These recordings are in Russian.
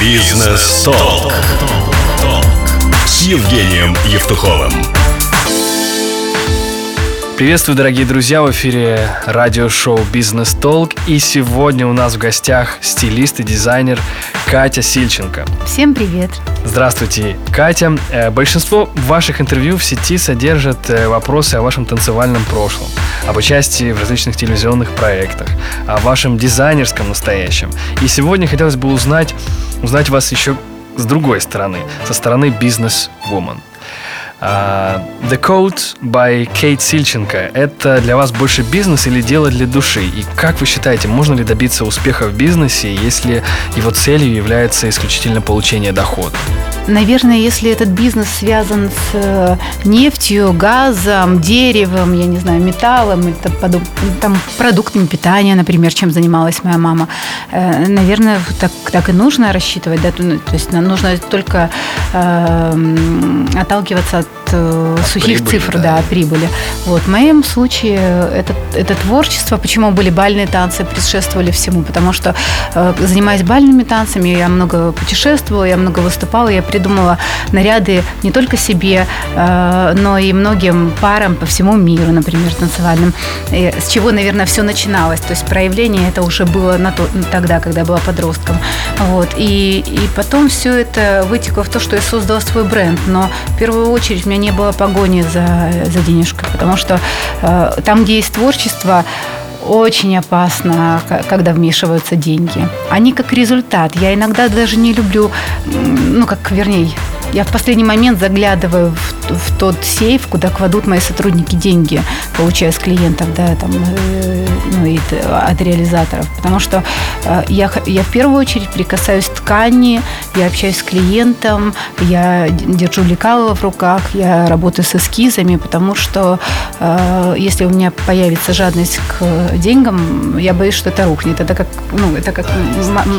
Бизнес-толк. С Евгением Евтуховым. Приветствую, дорогие друзья, в эфире радиошоу «Бизнес Толк». И сегодня у нас в гостях стилист и дизайнер Катя Сильченко. Всем привет. Здравствуйте, Катя. Э, большинство ваших интервью в сети содержат э, вопросы о вашем танцевальном прошлом, об участии в различных телевизионных проектах, о вашем дизайнерском настоящем. И сегодня хотелось бы узнать, узнать вас еще с другой стороны, со стороны бизнес-вумен. Uh, The Code by Кейт Сильченко – это для вас больше бизнес или дело для души? И как вы считаете, можно ли добиться успеха в бизнесе, если его целью является исключительно получение дохода? Наверное, если этот бизнес связан с э, нефтью, газом, деревом, я не знаю, металлом, это там, продуктами питания, например, чем занималась моя мама, э, наверное, так, так и нужно рассчитывать. Да? То есть нужно только э, отталкиваться от сухих прибыли, цифр, да. да, прибыли. Вот. В моем случае это, это творчество. Почему были бальные танцы, предшествовали всему? Потому что, э, занимаясь бальными танцами, я много путешествовала, я много выступала, я придумала наряды не только себе, э, но и многим парам по всему миру, например, танцевальным. И с чего, наверное, все начиналось. То есть проявление это уже было на то, тогда, когда я была подростком. Вот. И, и потом все это вытекло в то, что я создала свой бренд. Но в первую очередь меня не было погони за, за денежкой, потому что э, там, где есть творчество, очень опасно, когда вмешиваются деньги. Они как результат. Я иногда даже не люблю, ну, как, вернее, я в последний момент заглядываю в, в тот сейф, куда кладут мои сотрудники деньги, получая с клиентов, да, там, э, ну, и от реализаторов. Потому что э, я, я в первую очередь прикасаюсь к ткани, я общаюсь с клиентом, я держу лекало в руках, я работаю с эскизами, потому что э, если у меня появится жадность к деньгам, я боюсь, что это рухнет. Это как, ну, это как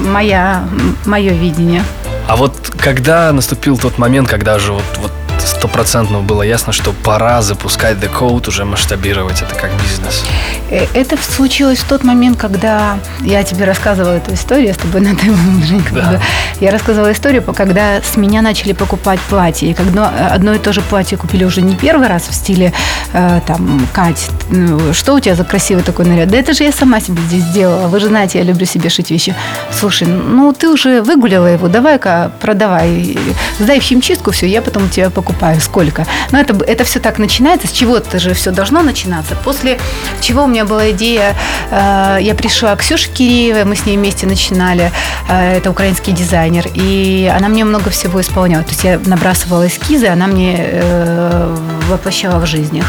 моя, мое видение. А вот когда наступил тот момент, когда же вот, вот стопроцентно было ясно, что пора запускать The Code, уже масштабировать это как бизнес? Э, Это случилось в тот момент, когда я тебе рассказывала эту историю, я с тобой на «ты», Женька, Да. буду. Я рассказывала историю, когда с меня начали покупать платья. И когда одно и то же платье купили уже не первый раз в стиле э, там, Кать, ну, что у тебя за красивый такой наряд? Да это же я сама себе здесь сделала. Вы же знаете, я люблю себе шить вещи. Слушай, ну ты уже выгуляла его, давай-ка продавай. Сдай в химчистку все, я потом у тебя покупаю. Сколько? Но это, это все так начинается. С чего-то же все должно начинаться. После чего у меня была идея, э, я пришла к Ксюше Киреевой, мы с ней вместе начинали, э, это украинский дизайнер, и она мне много всего исполняла. То есть я набрасывала эскизы, она мне э, воплощала в жизнях.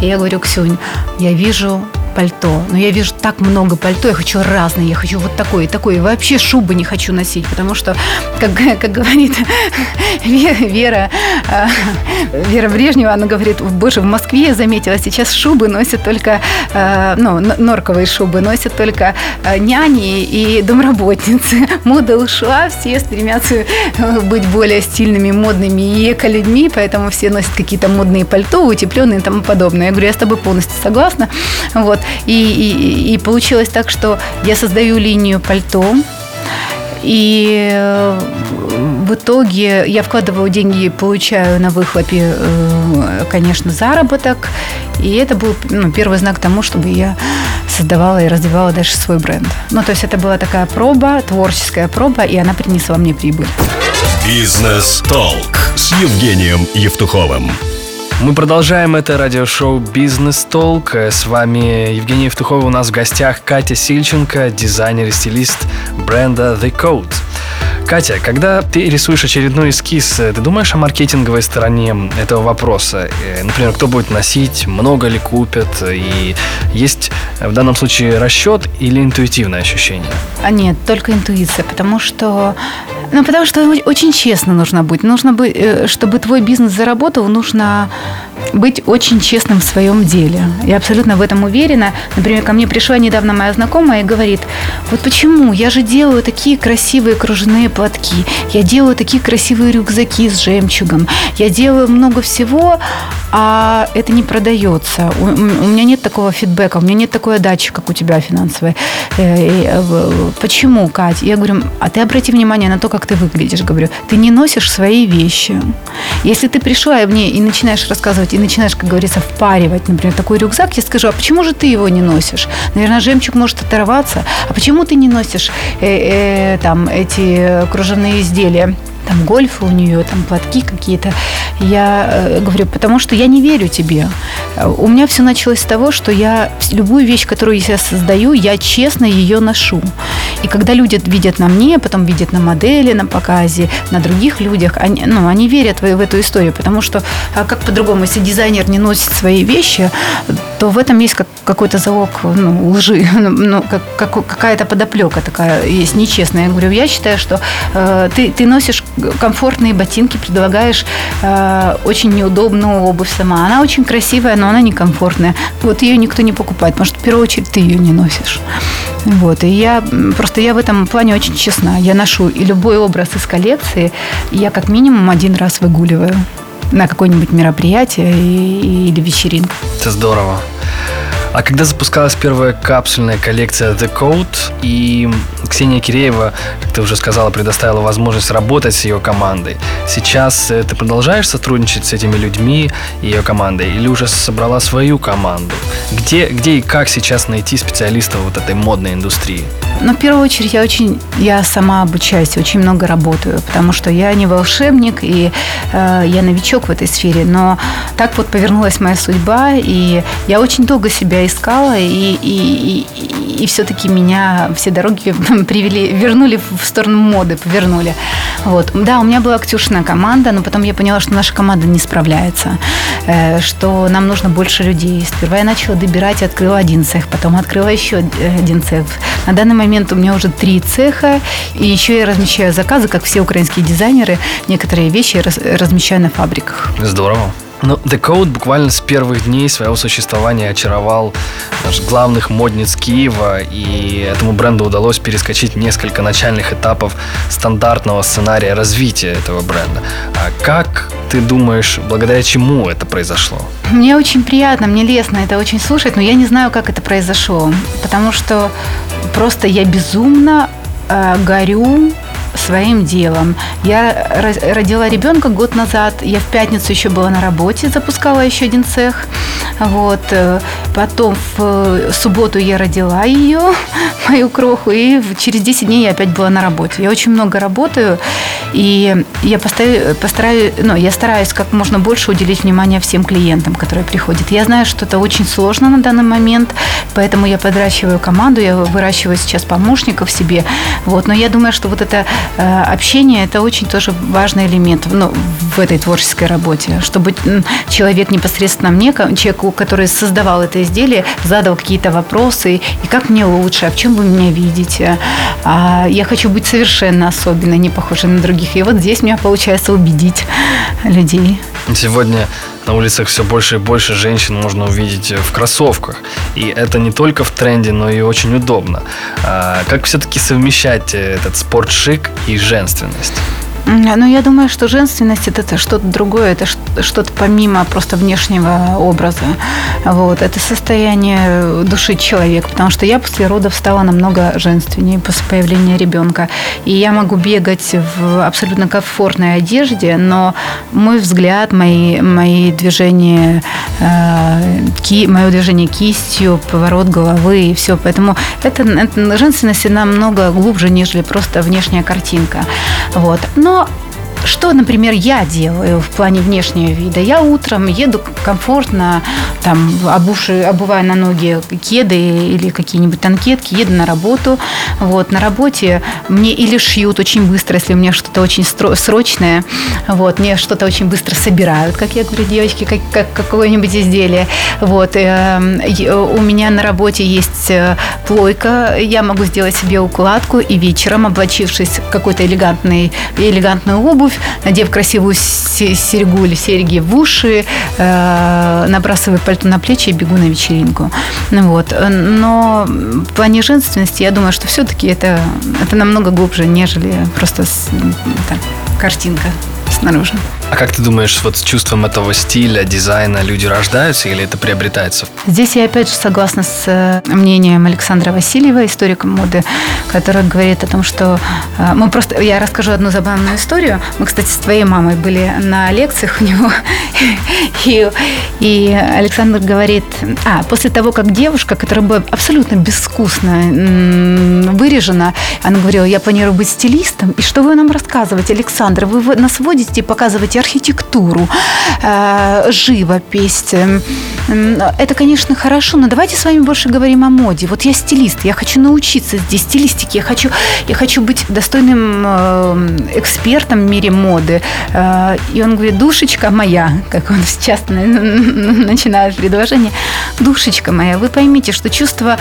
И я говорю, Ксюнь, я вижу пальто. Но я вижу так много пальто, я хочу разные, я хочу вот такое такое. И вообще шубы не хочу носить, потому что, как, как говорит Ве- Вера, э, Вера Брежнева, она говорит, боже, в Москве я заметила, сейчас шубы носят только, э, ну, норковые шубы носят только э, няни и домработницы. Мода ушла, все стремятся э, быть более стильными, модными и эко-людьми, поэтому все носят какие-то модные пальто, утепленные и тому подобное. Я говорю, я с тобой полностью согласна. Вот. И, и- и получилось так, что я создаю линию пальто, и э, в итоге я вкладываю деньги, получаю на выхлопе, э, конечно, заработок. И это был ну, первый знак тому, чтобы я создавала и развивала дальше свой бренд. Ну, то есть это была такая проба, творческая проба, и она принесла мне прибыль. Бизнес-толк с Евгением Евтуховым. Мы продолжаем это радиошоу «Бизнес Толк». С вами Евгений Евтухов. У нас в гостях Катя Сильченко, дизайнер и стилист бренда The Code. Катя, когда ты рисуешь очередной эскиз, э, ты думаешь о маркетинговой стороне этого вопроса? Э, Например, кто будет носить, много ли купят? И есть э, в данном случае расчет или интуитивное ощущение? А нет, только интуиция, потому что ну, потому что очень честно нужно быть. Нужно быть, чтобы твой бизнес заработал, нужно быть очень честным в своем деле. Я абсолютно в этом уверена. Например, ко мне пришла недавно моя знакомая и говорит, вот почему я же делаю такие красивые кружевные платки, я делаю такие красивые рюкзаки с жемчугом, я делаю много всего, а это не продается. У, у меня нет такого фидбэка, у меня нет такой отдачи, как у тебя финансовой. Э, и, э, в- Почему, Кать? Я говорю, а ты обрати внимание на то, как ты выглядишь, говорю. Ты не носишь свои вещи. Если ты пришла мне и начинаешь рассказывать, и начинаешь, как говорится, впаривать, например, такой рюкзак, я скажу, а почему же ты его не носишь? Наверное, жемчуг может оторваться. А почему ты не носишь э, э, там эти кружевные изделия? Там гольфы у нее, там платки какие-то. Я э, говорю, потому что я не верю тебе. У меня все началось с того, что я любую вещь, которую я создаю, я честно ее ношу. И когда люди видят на мне, потом видят на модели, на показе, на других людях, они, ну, они верят в, эту историю, потому что а как по-другому, если дизайнер не носит свои вещи, то в этом есть как, какой-то залог ну, лжи, ну, как, как, какая-то подоплека такая есть нечестная. Я говорю, я считаю, что э, ты, ты носишь комфортные ботинки, предлагаешь э, очень неудобную обувь сама. Она очень красивая, но она некомфортная. Вот ее никто не покупает, что в первую очередь ты ее не носишь. Вот. И я просто я в этом плане очень честна. Я ношу и любой образ из коллекции, я как минимум один раз выгуливаю на какое-нибудь мероприятие или вечеринку. Это здорово. А когда запускалась первая капсульная коллекция The Code, и Ксения Киреева, как ты уже сказала, предоставила возможность работать с ее командой. Сейчас э, ты продолжаешь сотрудничать с этими людьми и ее командой, или уже собрала свою команду? Где, где и как сейчас найти специалистов вот этой модной индустрии? Ну, в первую очередь, я очень, я сама обучаюсь, очень много работаю, потому что я не волшебник, и э, я новичок в этой сфере, но так вот повернулась моя судьба, и я очень долго себя искала, и, и, и, и все-таки меня все дороги привели, вернули в сторону моды, повернули. Вот. Да, у меня была Ксюшина команда, но потом я поняла, что наша команда не справляется, э, что нам нужно больше людей. Сперва я начала добирать, открыла один цех, потом открыла еще один цех. На данный момент у меня уже три цеха, и еще я размещаю заказы, как все украинские дизайнеры, некоторые вещи размещаю на фабриках. Здорово. Ну, The Code буквально с первых дней своего существования очаровал наш главных модниц Киева, и этому бренду удалось перескочить несколько начальных этапов стандартного сценария развития этого бренда. А как ты думаешь, благодаря чему это произошло? Мне очень приятно, мне лестно это очень слушать, но я не знаю, как это произошло, потому что просто я безумно э, горю своим делом. Я родила ребенка год назад. Я в пятницу еще была на работе, запускала еще один цех. Вот. Э, потом в э, субботу я родила ее, мою кроху, и через 10 дней я опять была на работе. Я очень много работаю, и я постараюсь, постараюсь, ну, я стараюсь как можно больше уделить внимание всем клиентам, которые приходят. Я знаю, что это очень сложно на данный момент, поэтому я подращиваю команду, я выращиваю сейчас помощников себе. Вот. Но я думаю, что вот это Э, общение – это очень тоже важный элемент ну, в этой творческой работе, чтобы человек непосредственно мне, человеку, который создавал это изделие, задал какие-то вопросы, и как мне лучше, а в чем вы меня видите. А я хочу быть совершенно особенной, не похожей на других. И вот здесь у меня получается убедить людей. Сегодня на улицах все больше и больше женщин можно увидеть в кроссовках. И это не только в тренде, но и очень удобно. А как все-таки совмещать этот спортшик и женственность? Ну, я думаю, что женственность это что-то другое, это что-то помимо просто внешнего образа. Вот. Это состояние души человека, потому что я после родов стала намного женственнее после появления ребенка. И я могу бегать в абсолютно комфортной одежде, но мой взгляд, мои, мои движения, э, ки, мое движение кистью, поворот головы и все. Поэтому это, это женственность намного глубже, нежели просто внешняя картинка. Вот. Но の что, например, я делаю в плане внешнего вида? Я утром еду комфортно, там, обувши, обувая на ноги кеды или какие-нибудь танкетки, еду на работу. Вот, на работе мне или шьют очень быстро, если у меня что-то очень срочное. Вот, мне что-то очень быстро собирают, как я говорю, девочки, как, как какое-нибудь изделие. Вот, эм, у меня на работе есть э, плойка, я могу сделать себе укладку и вечером, облачившись в какой-то элегантный, элегантную обувь, надев красивую серьгу или серьги в уши, э, набрасываю пальто на плечи и бегу на вечеринку. Ну вот. Но в плане женственности я думаю, что все-таки это, это намного глубже, нежели просто так, картинка снаружи. А как ты думаешь, вот с чувством этого стиля, дизайна люди рождаются или это приобретается? Здесь я опять же согласна с э, мнением Александра Васильева, историка моды, который говорит о том, что э, мы просто... Я расскажу одну забавную историю. Мы, кстати, с твоей мамой были на лекциях у него, и, и Александр говорит, а, после того, как девушка, которая была абсолютно безвкусно вырежена, она говорила, я планирую быть стилистом, и что вы нам рассказываете, Александр? Вы нас водите и показываете архитектуру, э, живопись. Это, конечно, хорошо, но давайте с вами больше говорим о моде. Вот я стилист, я хочу научиться здесь стилистике, я хочу, я хочу быть достойным э, экспертом в мире моды. Э, и он говорит, душечка моя, как он часто начинает предложение, душечка моя, вы поймите, что чувство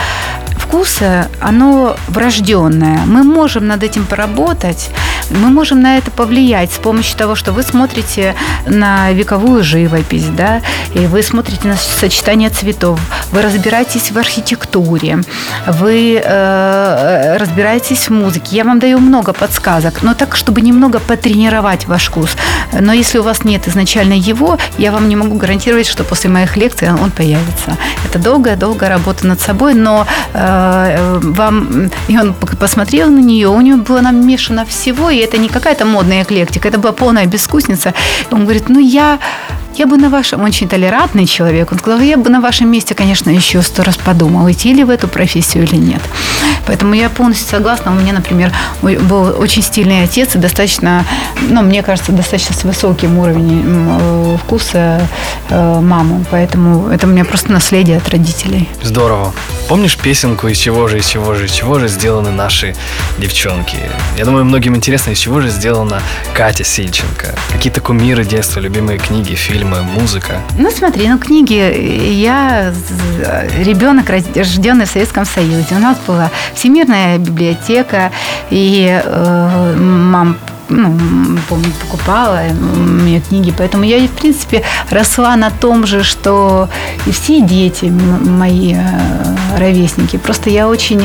вкуса, оно врожденное. Мы можем над этим поработать, мы можем на это повлиять с помощью того, что вы смотрите на вековую живопись, да, и вы смотрите на сочетание цветов, вы разбираетесь в архитектуре, вы э, разбираетесь в музыке. Я вам даю много подсказок, но так, чтобы немного потренировать ваш вкус. Но если у вас нет изначально его, я вам не могу гарантировать, что после моих лекций он появится. Это долгая-долгая работа над собой, но э, вам... И он посмотрел на нее, у него было намешано всего, и это не какая-то модная эклектика, это была полная безвкусница. Он говорит, ну я я бы на вашем, очень толерантный человек, он сказал, я бы на вашем месте, конечно, еще сто раз подумал, идти ли в эту профессию или нет. Поэтому я полностью согласна. У меня, например, был очень стильный отец и достаточно, ну, мне кажется, достаточно с высоким уровнем э, вкуса э, маму. Поэтому это у меня просто наследие от родителей. Здорово. Помнишь песенку «Из чего же, из чего же, из чего же сделаны наши девчонки»? Я думаю, многим интересно, из чего же сделана Катя Сильченко. Какие-то кумиры детства, любимые книги, фильмы фильмы, музыка? Ну, смотри, ну, книги. Я ребенок, рожденный в Советском Союзе. У нас была Всемирная библиотека, и э, мам ну, помню, покупала мне книги, поэтому я, в принципе, росла на том же, что и все дети мои э, ровесники. Просто я очень,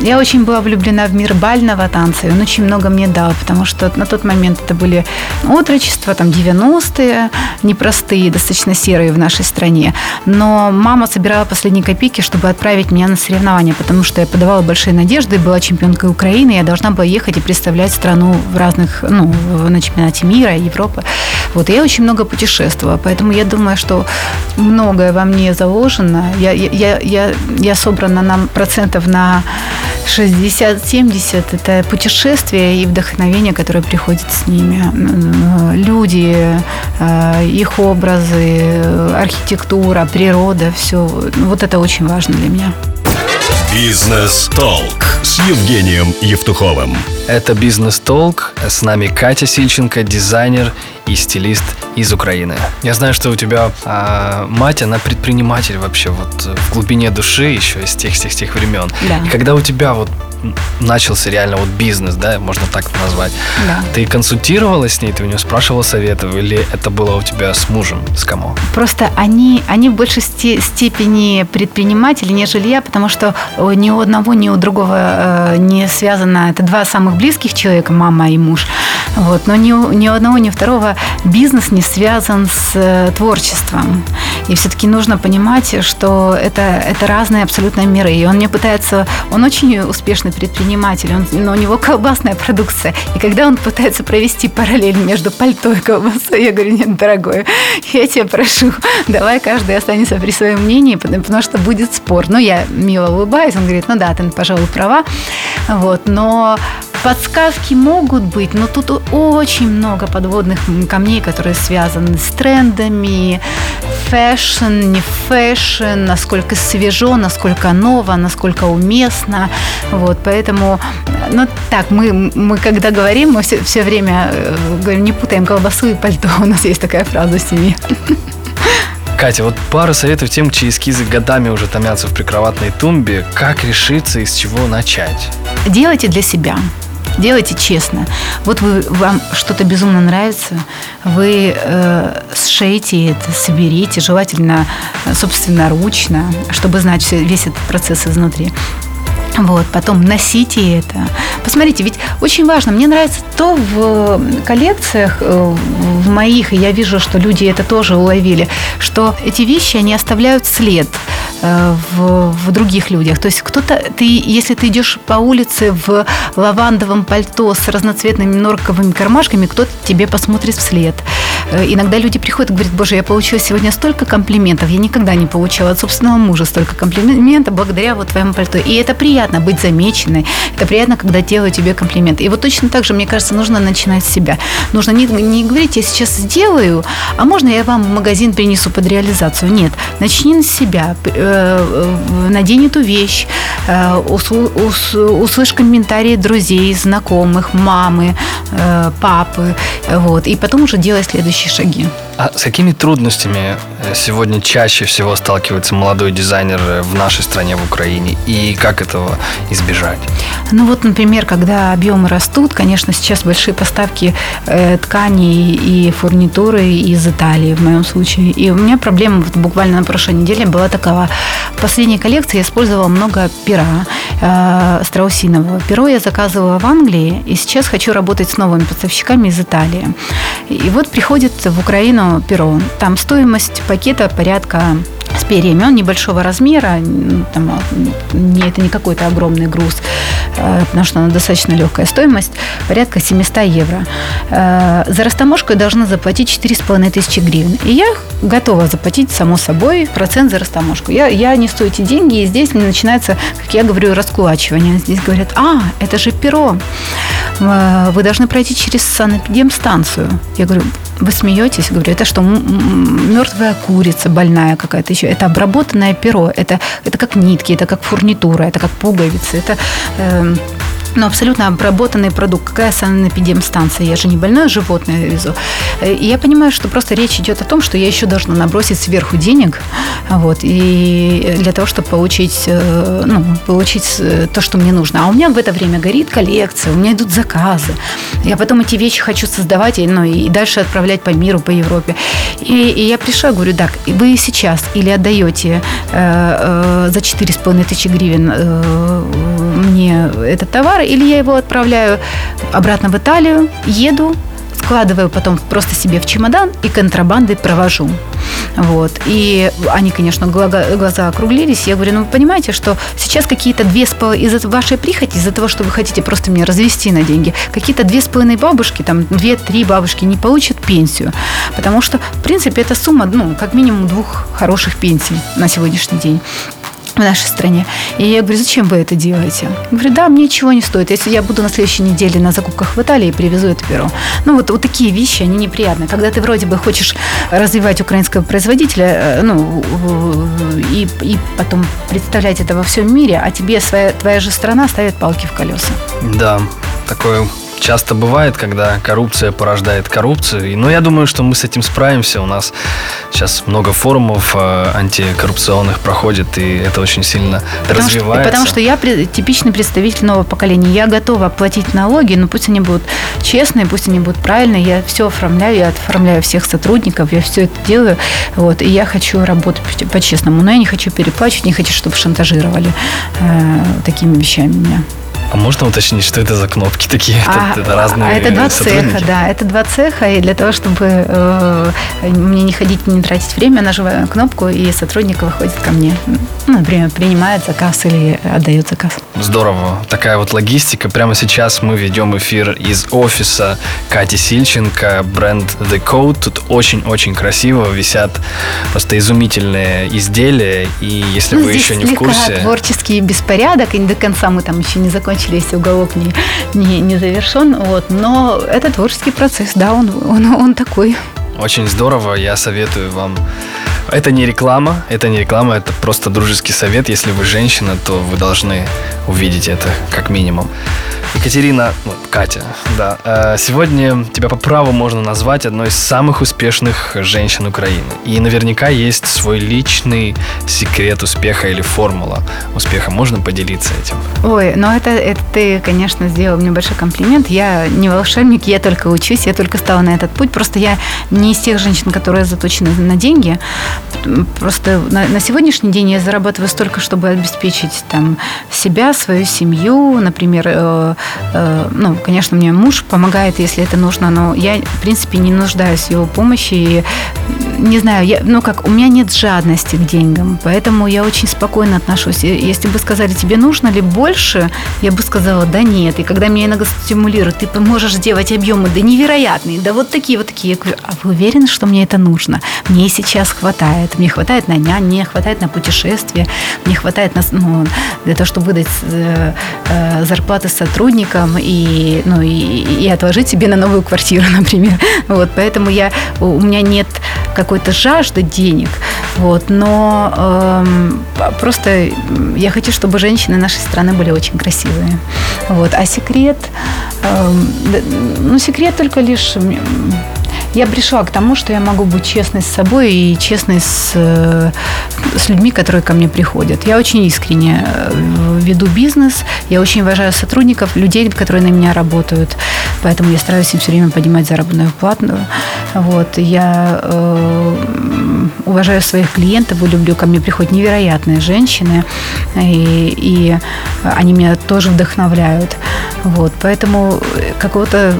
я очень была влюблена в мир бального танца, и он очень много мне дал, потому что на тот момент это были отрочества, там, 90-е, непростые, достаточно серые в нашей стране. Но мама собирала последние копейки, чтобы отправить меня на соревнования, потому что я подавала большие надежды, была чемпионкой Украины, я должна была ехать и представлять страну в разных ну, на чемпионате мира, Европы. Вот, и я очень много путешествовала, поэтому я думаю, что многое во мне заложено. Я, я, я, я собрана на процентов на 60-70 – это путешествия и вдохновение, которое приходит с ними. Люди, э, их образы, архитектура, природа – все. Вот это очень важно для меня. Бизнес-толк с Евгением Евтуховым. Это «Бизнес-толк». С нами Катя Сильченко, дизайнер и стилист из Украины. Я знаю, что у тебя а, мать, она предприниматель вообще вот в глубине души еще из тех, тех, тех времен. Да. И когда у тебя вот начался реально вот бизнес, да, можно так назвать. Да. Ты консультировалась с ней, ты у нее спрашивала советов, или это было у тебя с мужем, с кому? Просто они, они в большей степени предприниматели, нежели я, потому что ни у одного, ни у другого э, не связано. Это два самых близких человека, мама и муж. Вот. Но ни ни у одного, ни у второго бизнес не связан с э, творчеством. И все-таки нужно понимать, что это, это разные абсолютно миры. И он мне пытается, он очень успешный предприниматель, он, но у него колбасная продукция. И когда он пытается провести параллель между пальто и колбасой, я говорю, нет, дорогой, я тебя прошу, давай каждый останется при своем мнении, потому что будет спор. Ну, я мило улыбаюсь, он говорит, ну да, ты, пожалуй, права. Вот, но Подсказки могут быть, но тут очень много подводных камней, которые связаны с трендами, fashion, не fashion, насколько свежо, насколько ново, насколько уместно. Вот, поэтому, ну так, мы, мы когда говорим, мы все, все время э, говорим, не путаем колбасу и пальто. У нас есть такая фраза в семье. Катя, вот пару советов тем, чьи эскизы годами уже томятся в прикроватной тумбе. Как решиться и с чего начать? Делайте для себя. Делайте честно. Вот вы, вам что-то безумно нравится, вы э, сшейте это, соберите, желательно собственноручно, чтобы знать все, весь этот процесс изнутри. Вот, потом носите это. Посмотрите, ведь очень важно, мне нравится то в коллекциях, э, в моих, и я вижу, что люди это тоже уловили, что эти вещи, они оставляют след э, в, в других людях. То есть кто-то, ты, если ты идешь по улице в лавандовом пальто с разноцветными норковыми кармашками, кто-то тебе посмотрит вслед. Э, иногда люди приходят и говорят, боже, я получила сегодня столько комплиментов, я никогда не получала от собственного мужа столько комплиментов благодаря вот твоему пальто. И это приятно быть замеченной, это приятно, когда делают тебе комплименты. И вот точно так же, мне кажется, нужно начинать с себя. Нужно не, не говорить, я сейчас сделаю, а можно я вам в магазин принесу под реализацию? Нет, начни с себя, э, э, надень эту вещь, услышь комментарии друзей, знакомых, мамы, папы, вот, и потом уже делай следующий следующие шаги. А с какими трудностями э, сегодня чаще всего сталкивается молодой дизайнер э, в нашей стране, в Украине? И как этого избежать? Ну вот, например, когда объемы растут, конечно, сейчас большие поставки э, тканей и фурнитуры из Италии, в моем случае. И у меня проблема вот, буквально на прошлой неделе была такова. В последней коллекции я использовала много пера э, страусинового. Перо я заказывала в Англии, и сейчас хочу работать с новыми поставщиками из Италии. И вот приходит в Украину перо. Там стоимость пакета порядка с перьями. Он небольшого размера, там, не, это не какой-то огромный груз, э, потому что она достаточно легкая стоимость, порядка 700 евро. Э, за растаможку должна заплатить 4,5 тысячи гривен. И я готова заплатить, само собой, процент за растаможку. Я, я несу эти деньги, и здесь начинается, как я говорю, раскулачивание. Здесь говорят, а, это же перо. Э, вы должны пройти через санэпидемстанцию. Я говорю, вы смеетесь? Говорю, это что, мертвая курица больная какая-то еще? Это обработанное перо, это, это как нитки, это как фурнитура, это как пуговицы, это... Э, ну, абсолютно обработанный продукт. Какая санэпидемстанция? Я же не больное животное везу. И я понимаю, что просто речь идет о том, что я еще должна набросить сверху денег, вот, и для того, чтобы получить, э, ну, получить э, то, что мне нужно. А у меня в это время горит коллекция, у меня идут заказы. Я потом эти вещи хочу создавать, ну, и дальше отправлять по миру, по Европе. И, и я пришла, говорю, так, вы сейчас или отдаете э, э, за 4,5 тысячи гривен э, мне этот товар, или я его отправляю обратно в Италию, еду, складываю потом просто себе в чемодан и контрабандой провожу. Вот. И они, конечно, глаза округлились. Я говорю, ну, вы понимаете, что сейчас какие-то две с половиной, из-за вашей прихоти, из-за того, что вы хотите просто меня развести на деньги, какие-то две с половиной бабушки, там, две-три бабушки не получат пенсию. Потому что, в принципе, это сумма, ну, как минимум двух хороших пенсий на сегодняшний день в нашей стране. И я говорю, зачем вы это делаете? Я говорю, да, мне ничего не стоит. Если я буду на следующей неделе на закупках в Италии привезу это перо. Ну, вот, вот такие вещи, они неприятные. Когда ты вроде бы хочешь развивать украинского производителя, э, ну, и, и потом представлять это во всем мире, а тебе своя, твоя же страна ставит палки в колеса. Да, такое часто бывает, когда коррупция порождает коррупцию. Но я думаю, что мы с этим справимся. У нас сейчас много форумов э, антикоррупционных проходит, и это очень сильно потому развивается. Что, потому что я типичный представитель нового поколения. Я готова платить налоги, но пусть они будут честные, пусть они будут правильные. Я все оформляю, я оформляю всех сотрудников, я все это делаю. Вот, и я хочу работать по-честному. Но я не хочу переплачивать, не хочу, чтобы шантажировали э, такими вещами меня. А можно уточнить, что это за кнопки такие? А, это, это разные а Это два цеха, да. Это два цеха, и для того, чтобы э, мне не ходить, не тратить время, нажимаю кнопку, и сотрудник выходит ко мне. Ну, например, принимает заказ или отдает заказ. Здорово. Такая вот логистика. Прямо сейчас мы ведем эфир из офиса Кати Сильченко, бренд The Code. Тут очень-очень красиво висят просто изумительные изделия. И если ну, вы еще не в курсе... творческий беспорядок, и до конца мы там еще не закончили закончили, если уголок не, не, не завершен. Вот. Но это творческий процесс, да, он, он, он такой. Очень здорово, я советую вам. Это не реклама, это не реклама, это просто дружеский совет. Если вы женщина, то вы должны увидеть это как минимум. Екатерина, вот, Катя, да. Э, сегодня тебя по праву можно назвать одной из самых успешных женщин Украины. И наверняка есть свой личный секрет успеха или формула успеха. Можно поделиться этим? Ой, ну это, это ты, конечно, сделал мне большой комплимент. Я не волшебник, я только учусь, я только стала на этот путь. Просто я не из тех женщин, которые заточены на деньги. Просто на, на сегодняшний день я зарабатываю столько, чтобы обеспечить там себя, свою семью, например, э, э, ну, конечно, мне муж помогает, если это нужно, но я, в принципе, не нуждаюсь в его помощи. И, не знаю, я, ну как, у меня нет жадности к деньгам, поэтому я очень спокойно отношусь. Если бы сказали, тебе нужно ли больше, я бы сказала, да нет. И когда меня иногда стимулируют, ты можешь сделать объемы, да невероятные, да вот такие вот такие. Я говорю, а вы уверены, что мне это нужно? Мне сейчас хватает. Мне хватает на нянь, мне хватает на путешествия, мне хватает на, ну, для того, чтобы выдать э, э, зарплаты сотрудникам и, ну, и, и отложить себе на новую квартиру, например. Вот, поэтому я, у меня нет какой-то жажды денег, вот, но э, просто я хочу, чтобы женщины нашей страны были очень красивые. Вот, а секрет, э, ну, секрет только лишь я пришла к тому, что я могу быть честной с собой и честной с, э, с людьми, которые ко мне приходят. Я очень искренне э, веду бизнес, я очень уважаю сотрудников, людей, которые на меня работают, поэтому я стараюсь им все время поднимать заработную плату. Вот. Я э, уважаю своих клиентов люблю, ко мне приходят невероятные женщины, и, и они меня тоже вдохновляют. Вот. Поэтому какого-то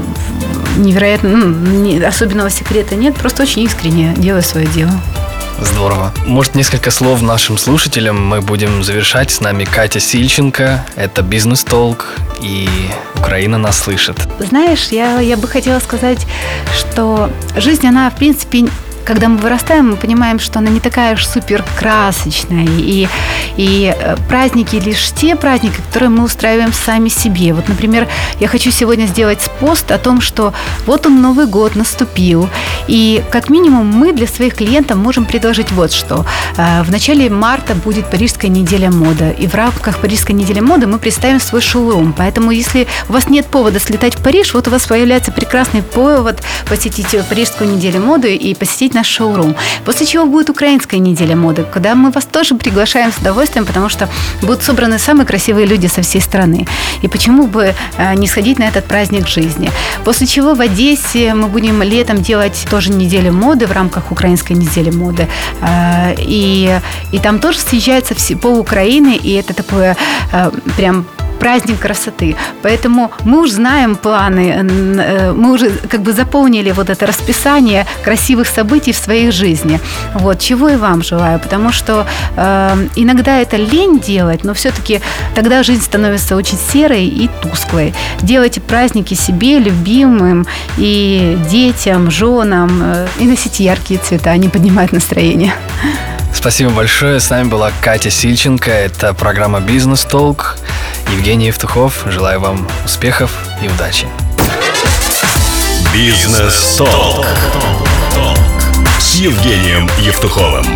невероятно, ну, особенного секрета нет, просто очень искренне делаю свое дело. Здорово. Может, несколько слов нашим слушателям мы будем завершать. С нами Катя Сильченко. Это бизнес-толк, и Украина нас слышит. Знаешь, я, я бы хотела сказать, что жизнь, она, в принципе, когда мы вырастаем, мы понимаем, что она не такая уж супер красочная. И, и э, праздники лишь те праздники, которые мы устраиваем сами себе. Вот, например, я хочу сегодня сделать пост о том, что вот он Новый год наступил. И как минимум мы для своих клиентов можем предложить вот что. Э, в начале марта будет Парижская неделя моды. И в рамках Парижской недели моды мы представим свой шоурум. Поэтому если у вас нет повода слетать в Париж, вот у вас появляется прекрасный повод посетить Парижскую неделю моды и посетить посетить наш шоурум. После чего будет украинская неделя моды, куда мы вас тоже приглашаем с удовольствием, потому что будут собраны самые красивые люди со всей страны. И почему бы э, не сходить на этот праздник жизни? После чего в Одессе мы будем летом делать тоже неделю моды в рамках украинской недели моды. Э, и, и там тоже съезжаются все по Украине, и это такое э, прям праздник красоты. Поэтому мы уже знаем планы, э, мы уже как бы заполнили вот это расписание красивых событий в своей жизни. Вот, чего и вам желаю, потому что э, иногда это лень делать, но все-таки тогда жизнь становится очень серой и тусклой. Делайте праздники себе, любимым и детям, женам, э, и носите яркие цвета, они поднимают настроение. Спасибо большое. С нами была Катя Сильченко. Это программа «Бизнес Толк». Евгений Евтухов. Желаю вам успехов и удачи. Бизнес Толк с Евгением Евтуховым.